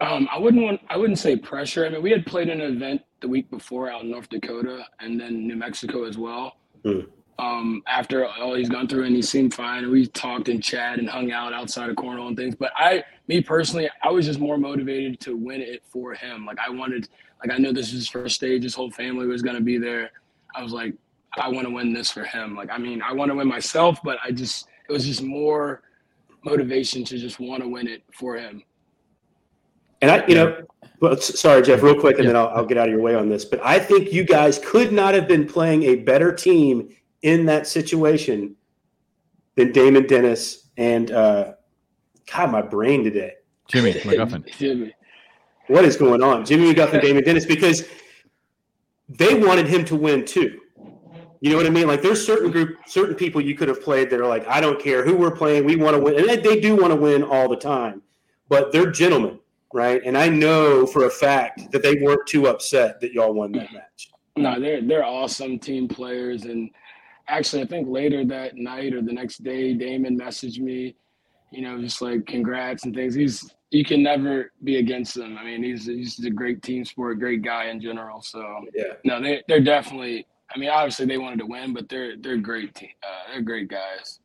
Um, I wouldn't want. I wouldn't say pressure. I mean, we had played an event the week before out in North Dakota and then New Mexico as well. Hmm. Um, after all he's gone through, and he seemed fine. We talked and chat and hung out outside of cornhole and things. But I, me personally, I was just more motivated to win it for him. Like I wanted, like I know this is his first stage. His whole family was going to be there. I was like, I want to win this for him. Like I mean, I want to win myself, but I just it was just more motivation to just want to win it for him. And I, you know, well, sorry, Jeff, real quick, and then I'll, I'll get out of your way on this. But I think you guys could not have been playing a better team in that situation than Damon Dennis and uh, God, my brain today. Jimmy (laughs) McGuffin. Jimmy. What is going on, Jimmy McGuffin, Damon Dennis? Because they wanted him to win too. You know what I mean? Like there's certain group, certain people you could have played that are like, I don't care who we're playing, we want to win, and they- they do want to win all the time, but they're gentlemen, right? And I know for a fact that they weren't too upset that y'all won that match. No, they're they're awesome team players, and actually, I think later that night or the next day, Damon messaged me, you know, just like congrats and things. He's you can never be against him. I mean, he's he's a great team sport, great guy in general. So Yeah. no, they they're definitely. I mean, obviously they wanted to win, but they're they're great. Team, uh, they're great guys.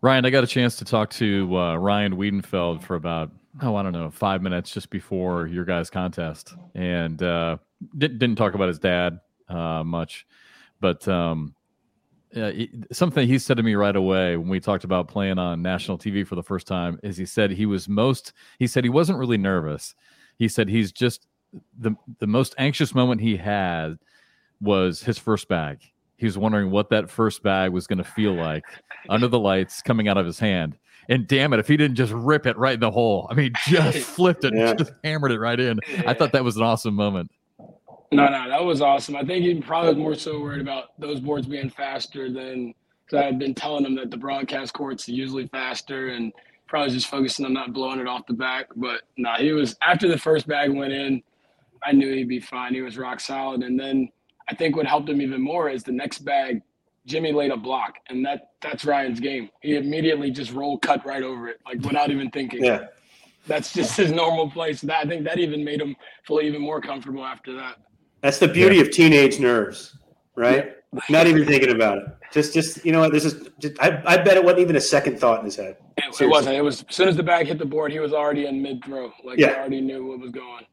Ryan, I got a chance to talk to uh, Ryan Wiedenfeld for about oh I don't know five minutes just before your guys' contest, and uh, didn't didn't talk about his dad uh, much, but um, uh, something he said to me right away when we talked about playing on national TV for the first time is he said he was most he said he wasn't really nervous. He said he's just the the most anxious moment he had was his first bag. He was wondering what that first bag was going to feel like (laughs) under the lights coming out of his hand. And damn it, if he didn't just rip it right in the hole. I mean, just (laughs) flipped it, Yeah. just hammered it right in. I thought that was an awesome moment. No, no, that was awesome. I think he probably was more so worried about those boards being faster than because I had been telling him that the broadcast courts are usually faster and probably just focusing on not blowing it off the back. But no, he was after the first bag went in, I knew he'd be fine. He was rock solid. And then I think what helped him even more is the next bag, Jimmy laid a block, and that that's Ryan's game. He immediately just roll cut right over it, like without even thinking. Yeah. That's just his normal place. That I think that even made him feel even more comfortable after that. That's the beauty of teenage nerves, right? Not even thinking about it. Just, just you know what? This is. Just, I, I bet it wasn't even a second thought in his head. It, it wasn't. It was as soon as the bag hit the board, he was already in mid throw. Like Yeah. he already knew what was going.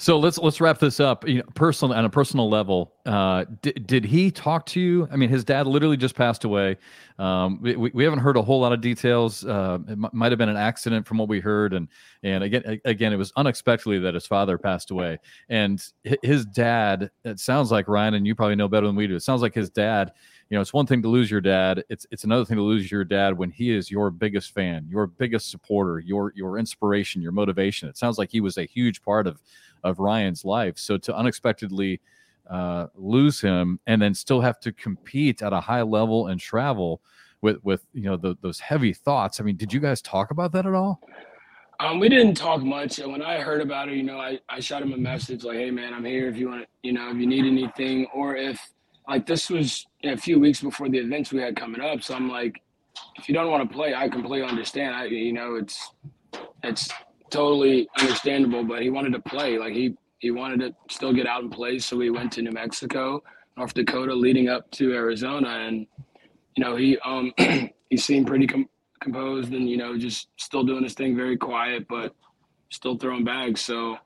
So let's let's wrap this up. You know, personal on a personal level, uh, did, did he talk to you? I mean, his dad literally just passed away. Um, we, we haven't heard a whole lot of details. Uh, it m- might have been an accident from what we heard, and and again again it was unexpectedly that his father passed away. And his dad, it sounds like Ryan, and you probably know better than we do. It sounds like his dad you know, it's one thing to lose your dad. It's it's another thing to lose your dad when he is your biggest fan, your biggest supporter, your your inspiration, your motivation. It sounds like he was a huge part of of Ryan's life. So to unexpectedly uh, lose him and then still have to compete at a high level and travel with with you know the, those heavy thoughts. I mean, did you guys talk about that at all? Um, we didn't talk much. When I heard about it, you know, I, I shot him a message like, "Hey, man, I'm here if you want to, you know, if you need anything, or if like this was a few weeks before the events we had coming up. So I'm like, if you don't want to play, I completely understand. I, you know, it's it's totally understandable. But he wanted to play. Like he he wanted to still get out and play. So we went to New Mexico, North Dakota, leading up to Arizona, and you know he um (clears throat) he seemed pretty com- composed and you know just still doing his thing, very quiet, but still throwing bags. So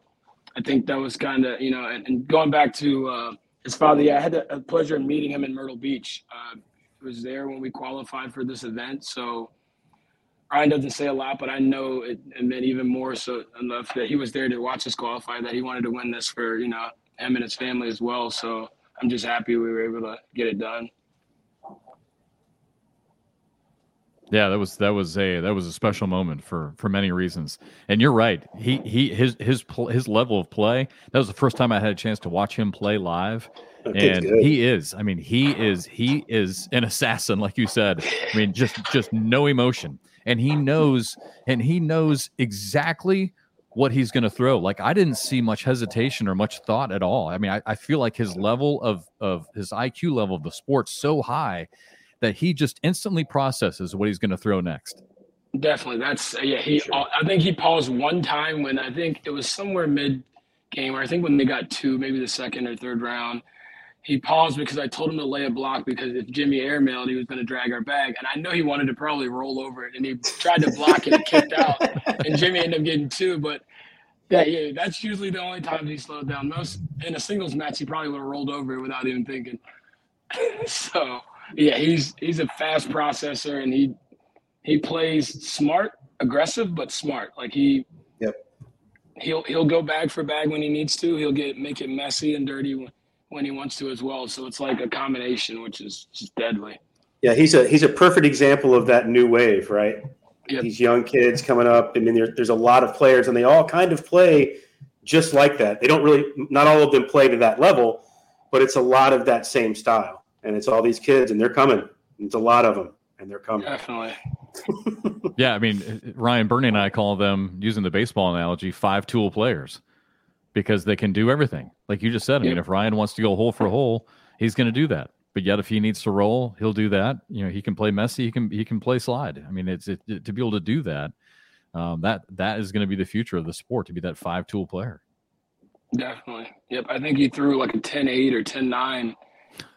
I think that was kind of you know, and, and going back to. Uh, his father, yeah, I had the pleasure of meeting him in Myrtle Beach. Uh, he was there when we qualified for this event. So Ryan doesn't say a lot, but I know it, it meant even more so enough that he was there to watch us qualify, that he wanted to win this for, you know, him and his family as well. So I'm just happy we were able to get it done. Yeah, that was that was a that was a special moment for for many reasons. And you're right. He he his his his level of play. That was the first time I had a chance to watch him play live. and he is. I mean, he is he is an assassin, like you said. I mean, just just no emotion, and he knows and he knows exactly what he's going to throw. Like I didn't see much hesitation or much thought at all. I mean, I, I feel like his level of of his IQ level of the sport so high that he just instantly processes what he's going to throw next. Definitely, that's uh, yeah. He, sure. Uh, I think he paused one time when I think it was somewhere mid game, or I think when they got two, maybe the second or third round. He paused because I told him to lay a block because if Jimmy airmailed, he was going to drag our bag, and I know he wanted to probably roll over it, and he tried to block it and kicked out, (laughs) and Jimmy ended up getting two. But yeah, yeah, that's usually the only time he slowed down. Most in a singles match, he probably would have rolled over it without even thinking. (laughs) so yeah, he's he's a fast processor and he he plays smart, aggressive, but smart. Like he yep. he'll he'll go bag for bag when he needs to. He'll get make it messy and dirty when, when he wants to as well. So it's like a combination, which is just deadly. Yeah, he's a he's a perfect example of that new wave, right? Yep. These young kids coming up. I mean, there, there's a lot of players, and they all kind of play just like that. They don't really, not all of them play to that level, but it's a lot of that same style and it's all these kids, and they're coming. It's a lot of them, and they're coming. Definitely. (laughs) yeah, I mean, Ryan Bernie and I call them, using the baseball analogy, five tool players because they can do everything. Like you just said, I yep. mean, if Ryan wants to go hole for hole, he's going to do that. But yet, if he needs to roll, he'll do that. You know, he can play messy. He can he can play slide. I mean, it's it, to be able to do that. Um, that that is going to be the future of the sport to be that five tool player. Definitely. Yep. I think he threw like a 10-8 or 10-9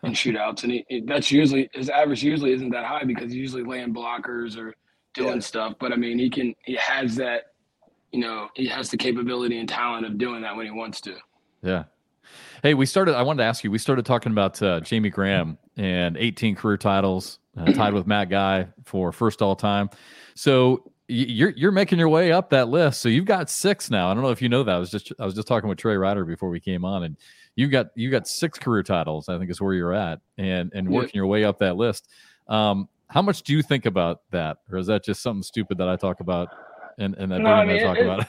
in shootouts, and he, that's usually his average usually isn't that high because he's usually laying blockers or doing yeah. stuff. But I mean, he can he has that, you know, he has the capability and talent of doing that when he wants to. Yeah. Hey, we started. I wanted to ask you. We started talking about uh, Jamie Graham and 18 career titles, uh, tied with Matt Guy for first all time. So you're you're making your way up that list. So you've got six now. I don't know if you know that. I was just I was just talking with Trey Ryder before we came on, and you got you got six career titles. I think is where you're at, and and working your way up that list. Um, how much do you think about that, or is that just something stupid that I talk about and and that no, I, mean, talk it, about?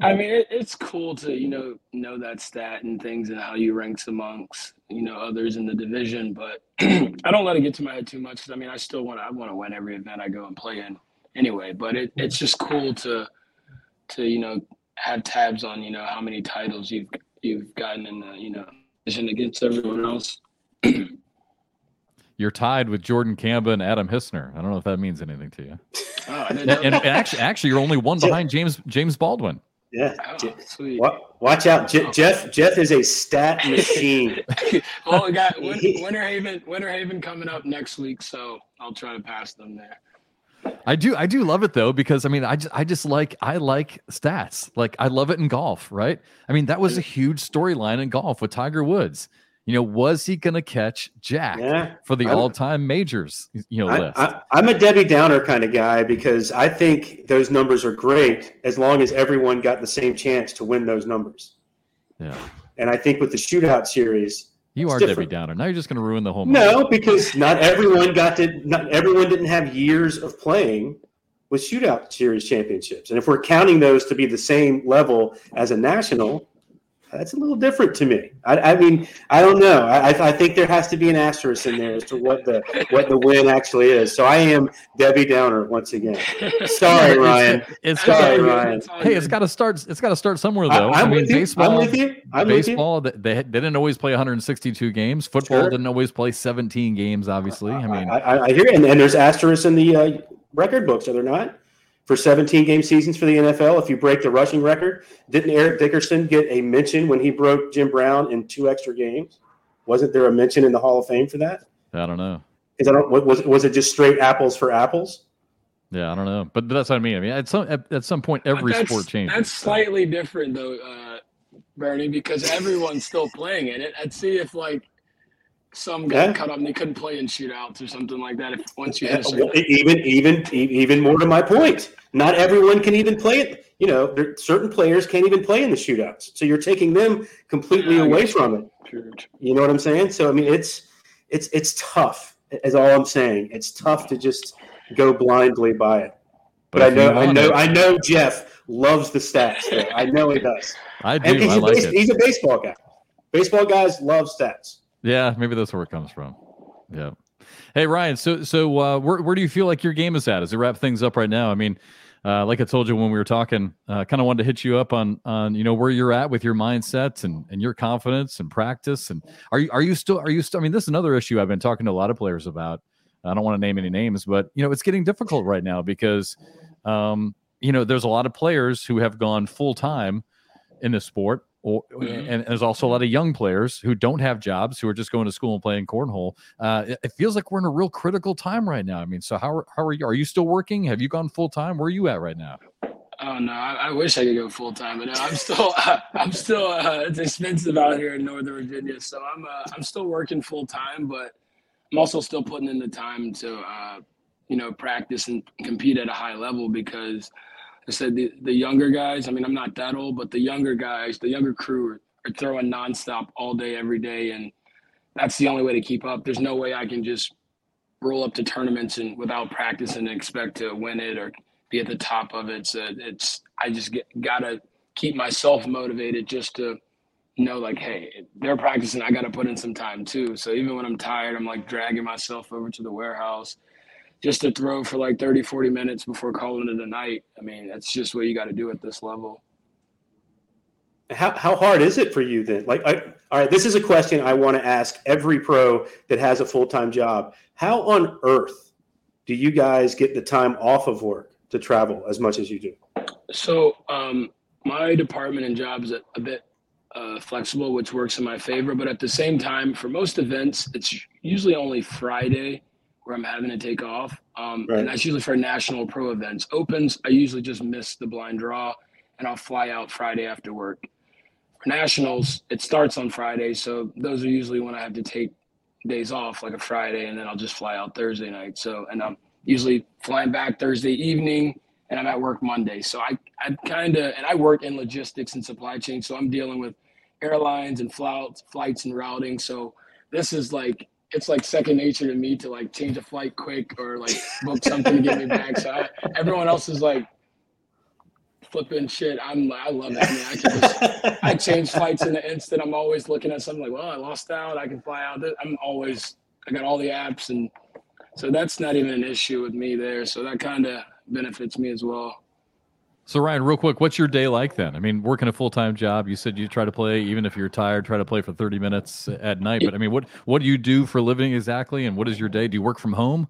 I mean, it, it's cool to you know know that stat and things and how you ranks amongst you know others in the division, but (clears throat) I don't let it get to my head too much. I mean, I still want to I want to win every event I go and play in anyway. But it, it's just cool to to you know have tabs on you know how many titles you've you've gotten in the you know position against everyone else. You're tied with Jordan Kamba and Adam Hissner. I don't know if that means anything to you. Oh, and, and, actually, actually, you're only one behind James James Baldwin. Yeah. Oh, Watch out, J- Jeff. Jeff is a stat machine. (laughs) well, we got (laughs) Winter Haven. Winter Haven coming up next week, so I'll try to pass them there. I do I do love it though because I mean I just I just like I like stats. Like I love it in golf, right? I mean that was a huge storyline in golf with Tiger Woods. You know, was he going to catch Jack yeah, for the all-time majors? You know, I, list. I, I'm a Debbie Downer kind of guy because I think those numbers are great as long as everyone got the same chance to win those numbers. Yeah, and I think with the shootout series, You are different. Debbie Downer. Now you're just going to ruin the whole. moment. No, because not everyone got to. Not everyone didn't have years of playing with shootout series championships, and if we're counting those to be the same level as a national, that's a little different to me. I, I mean, I don't know. I, I- I think there has to be an asterisk in there as to what the what the win actually is. So I am Debbie Downer once again. (laughs) Sorry, Ryan. It's Sorry, got. Ryan. Hey, it's got to start. It's got to start somewhere, though. I, I, am mean, with you. baseball. I'm with you. I'm with you. baseball. They, they they didn't always play 162 games. Football Sure. didn't always play 17 games. Obviously, I mean, I, I, I hear, and, and there's asterisks in the uh, record books, are there not? For 17 game seasons for the NFL, if you break the rushing record, didn't Eric Dickerson get a mention when he broke Jim Brown in two extra games? Wasn't there a mention in the Hall of Fame for that? I don't know. Because I don't was was it just straight apples for apples? Yeah, I don't know. But that's what I mean. I mean, at some at, at some point, every That's- sport changes. That's so. slightly different though, uh, Bernie, because everyone's still playing in it. I'd see if like some got Yeah. cut up and they couldn't play in shootouts or something like that. If once you Yeah, hit a well, even even even more to my point, not everyone can even play it. You know, there, certain players can't even play in the shootouts, so you're taking them completely Yeah, away from it. True, true. You know what I'm saying? So I mean, it's it's it's tough. Is all I'm saying. It's tough to just go blindly by it. But, I know, I know, it- I know. Jeff loves the stats. Though. I know he does. (laughs) I do. And he's, I a like base, it. he's a baseball guy. Baseball guys love stats. Yeah, maybe that's where it comes from. Yeah. Hey Ryan, so so uh, where where do you feel like your game is at as we wrap things up right now? I mean, uh, like I told you when we were talking, uh, kind of wanted to hit you up on on you know where you're at with your mindset and and your confidence and practice. And are you are you still are you still? I mean, this is another issue I've been talking to a lot of players about. I don't want to name any names, but you know it's getting difficult right now because um, you know there's a lot of players who have gone full time in the sport or, Mhm. and there's also a lot of young players who don't have jobs who are just going to school and playing cornhole. Uh, it, it feels like we're in a real critical time right now. I mean, so how are, how are you? Are you still working? Have you gone full time? Where are you at right now? Oh no, I, I wish I could go full time, but no, I'm still (laughs) I'm still uh, it's expensive out here in Northern Virginia, so I'm uh, I'm still working full time, but I'm also still putting in the time to uh, you know practice and compete at a high level because I said the, the younger guys. I mean, I'm not that old, but the younger guys, the younger crew are, are throwing nonstop all day, every day, and that's the only way to keep up. There's no way I can just roll up to tournaments and without practice and expect to win it or be at the top of it. So it's I just get, gotta keep myself motivated just to know like, hey, they're practicing. I gotta put in some time too. So even when I'm tired, I'm like dragging myself over to the warehouse just to throw for like 30, 40 minutes before calling it a night. I mean, that's just what you got to do at this level. How, how hard is it for you then? Like, I, all right, this is a question I want to ask every pro that has a full time job. How on earth do you guys get the time off of work to travel as much as you do? So um, my department and job is a, a bit uh, flexible, which works in my favor. But at the same time, for most events, it's usually only Friday where I'm having to take off, um, Right. and that's usually for national pro events. Opens, I usually just miss the blind draw, and I'll fly out Friday after work. For nationals, it starts on Friday, so those are usually when I have to take days off, like a Friday, and then I'll just fly out Thursday night. So, and I'm usually flying back Thursday evening and I'm at work Monday. So I, I kind of, and I work in logistics and supply chain. So I'm dealing with airlines and flights, flights and routing. So this is like, it's like second nature to me to like change a flight quick or like book something to get me back. So I, everyone else is like flipping shit. I'm, I love it. I mean, I can just, I change flights in an instant. I'm always looking at something like, well, I lost out. I can fly out. I'm always, I got all the apps and so that's not even an issue with me there. So that kind of benefits me as well. So Ryan, real quick, what's your day like then? I mean, working a full time job. You said you try to play even if you're tired, try to play for thirty minutes at night. But I mean, what what do you do for living exactly? And what is your day? Do you work from home?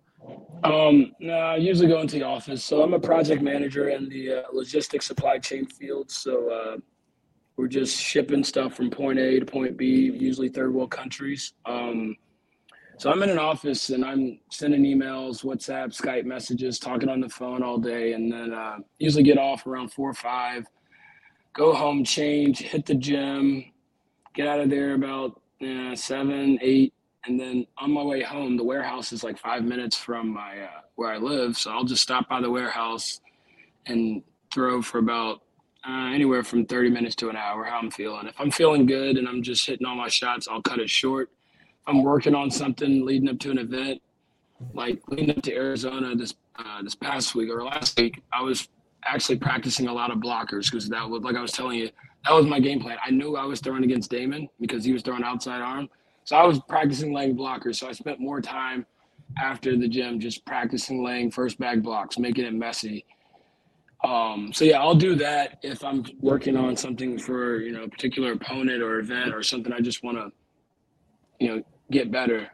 Um, no, I usually go into the office. So I'm a project manager in the uh, logistics supply chain field. So uh, we're just shipping stuff from point A to point B, usually third world countries. Um, so I'm in an office and I'm sending emails, WhatsApp, Skype messages, talking on the phone all day, and then uh, usually get off around four or five, go home, change, hit the gym, get out of there about uh, seven, eight, and then on my way home, the warehouse is like five minutes from my uh, where I live, so I'll just stop by the warehouse and throw for about uh, anywhere from 30 minutes to an hour how I'm feeling. If I'm feeling good and I'm just hitting all my shots, I'll cut it short. I'm working on something leading up to an event, like leading up to Arizona this uh, this past week or last week, I was actually practicing a lot of blockers because that was like I was telling you, that was my game plan. I knew I was throwing against Damon because he was throwing outside arm. So I was practicing laying blockers. So I spent more time after the gym just practicing laying first bag blocks, making it messy. Um, so yeah, I'll do that if I'm working on something for you know a particular opponent or event or something. I just want to, you know, get better.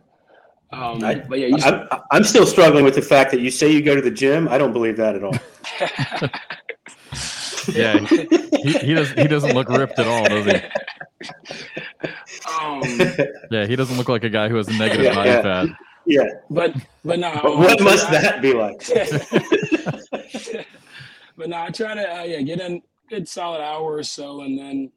Um, I, but yeah, you I'm, I'm still struggling with the fact that you say you go to the gym. I don't believe that at all. (laughs) yeah, he, he doesn't. He doesn't look ripped at all, does he? um, (laughs) Yeah, he doesn't look like a guy who has a negative Yeah, body yeah. fat. yeah. but but no. But what must I- that be like? (laughs) but no, I try to uh, yeah get in a good solid hour or so, and then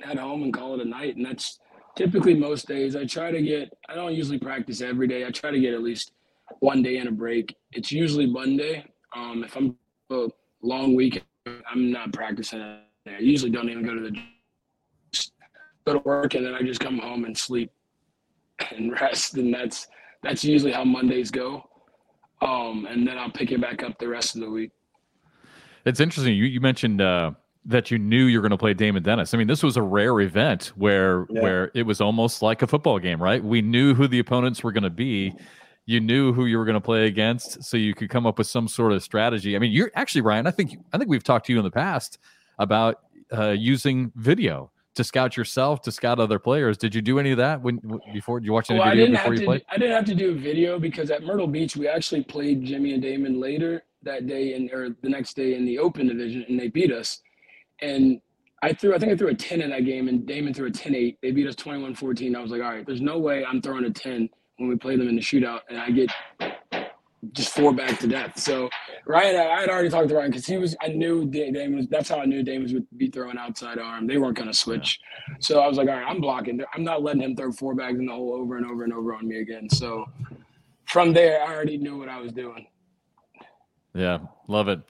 head home and call it a night. And that's typically most days. I try to get. I don't usually practice every day. I try to get at least one day and a break. It's usually Monday. Um, if I'm a long week, I'm not practicing. I usually don't even go to the go to work, and then I just come home and sleep and (laughs) rest. And that's that's usually how Mondays go. Um, and then I'll pick it back up the rest of the week. It's interesting. You you mentioned uh, that you knew you were going to play Damon Dennis. I mean, this was a rare event where Yeah. where it was almost like a football game, right? We knew who the opponents were going to be. You knew who you were going to play against, so you could come up with some sort of strategy. I mean, you're actually Ryan. I think I think we've talked to you in the past about uh, using video to scout yourself, to scout other players. Did you do any of that when before? Did you watch any Well, I video didn't before have you to. played? I didn't have to do a video because at Myrtle Beach we actually played Jimmy and Damon later that day and or the next day in the Open division and they beat us. And I threw. I think I threw a ten in that game and Damon threw a 10-8. They beat us 21-14. I was like, all right, there's no way I'm throwing a ten when we play them in the shootout and I get just four back to death. So Ryan, I had already talked to Ryan because he was. I knew Damon was. That's how I knew Damon would be throwing outside arm. They weren't going to switch. So I was like, all right, I'm blocking. I'm not letting him throw four bags in the hole over and over and over on me again. So from there, I already knew what I was doing. Yeah, love it.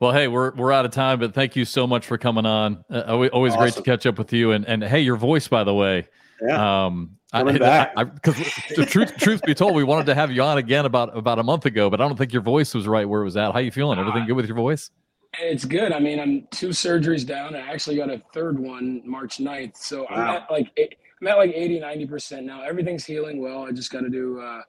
Well, hey, we're we're out of time, but thank you so much for coming on. Uh, always always great to catch up with you. And and hey, your voice, by the way, Yeah. um, Coming back. because the truth truth be told, we wanted to have you on again about about a month ago, but I don't think your voice was right where it was at. How you feeling? Everything good with your voice? It's good. I mean, I'm two surgeries down. I actually got a third one March 9th. So I'm at like I'm at like 80, 90% now. Everything's healing well. I just got to do uh,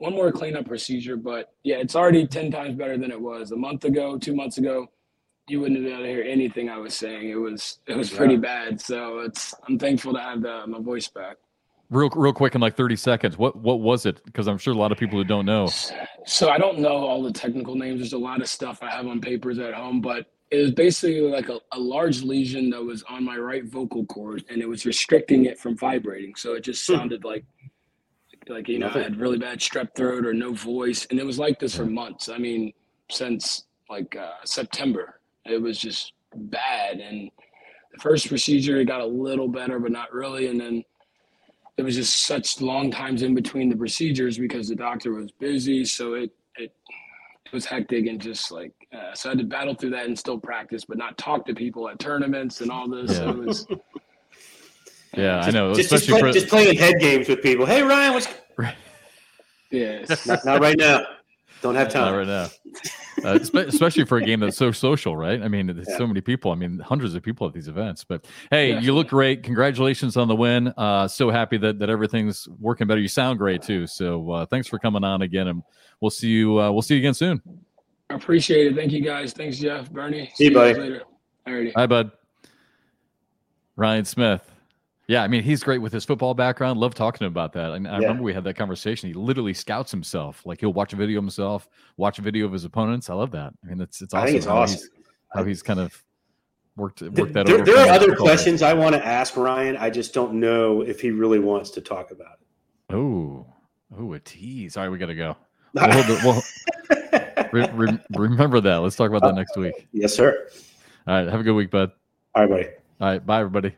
one more cleanup procedure. But yeah, it's already 10 times better than it was a month ago, two months ago. You wouldn't have been able to hear anything I was saying. It was it was pretty bad. So it's I'm thankful to have the, my voice back. Real real quick in like thirty seconds. What what was it? Because I'm sure a lot of people who don't know. So I don't know all the technical names. There's a lot of stuff I have on papers at home, but it was basically like a, a large lesion that was on my right vocal cord, and it was restricting it from vibrating. So it just Hmm. sounded like, like you know, Nothing. I had really bad strep throat or no voice, and it was like this for months. I mean, since like uh, September, it was just bad. And the first procedure, it got a little better, but not really, and then it was just such long times in between the procedures because the doctor was busy. So it it it was hectic and just like uh, so I had to battle through that and still practice, but not talk to people at tournaments and all this. So it was (laughs) Yeah, I know. Just, just, play, for just playing head games with people. Hey Ryan, what's (laughs) yeah. (laughs) not, not right now? Don't have Not time. right now. (laughs) Uh, especially for a game that's so social, right? I mean, there's Yeah. so many people. I mean, hundreds of people at these events. But hey, Yeah. you look great. Congratulations on the win. Uh, so happy that that everything's working better. You sound great too. So uh, thanks for coming on again, and we'll see you. Uh, we'll see you again soon. I appreciate it. Thank you guys. Thanks, Jeff, Bernie. See you, guys buddy. later. Alrighty. Hi, bud. Ryan Smith. Yeah, I mean, he's great with his football background. Love talking about that. And I Yeah. remember we had that conversation. He literally scouts himself. Like he'll watch a video of himself, watch a video of his opponents. I love that. I mean, it's it's awesome. I think it's how awesome. He's, how he's kind of worked worked There, that there, over. there are other questions I want to ask Ryan. I just don't know if he really wants to talk about it. Oh, oh, a tease. All right, we got to go. (laughs) We'll the- we'll- re- re- remember that. Let's talk about that next week. yes, sir. All right, have a good week, bud. All right, buddy. All right, bye, everybody.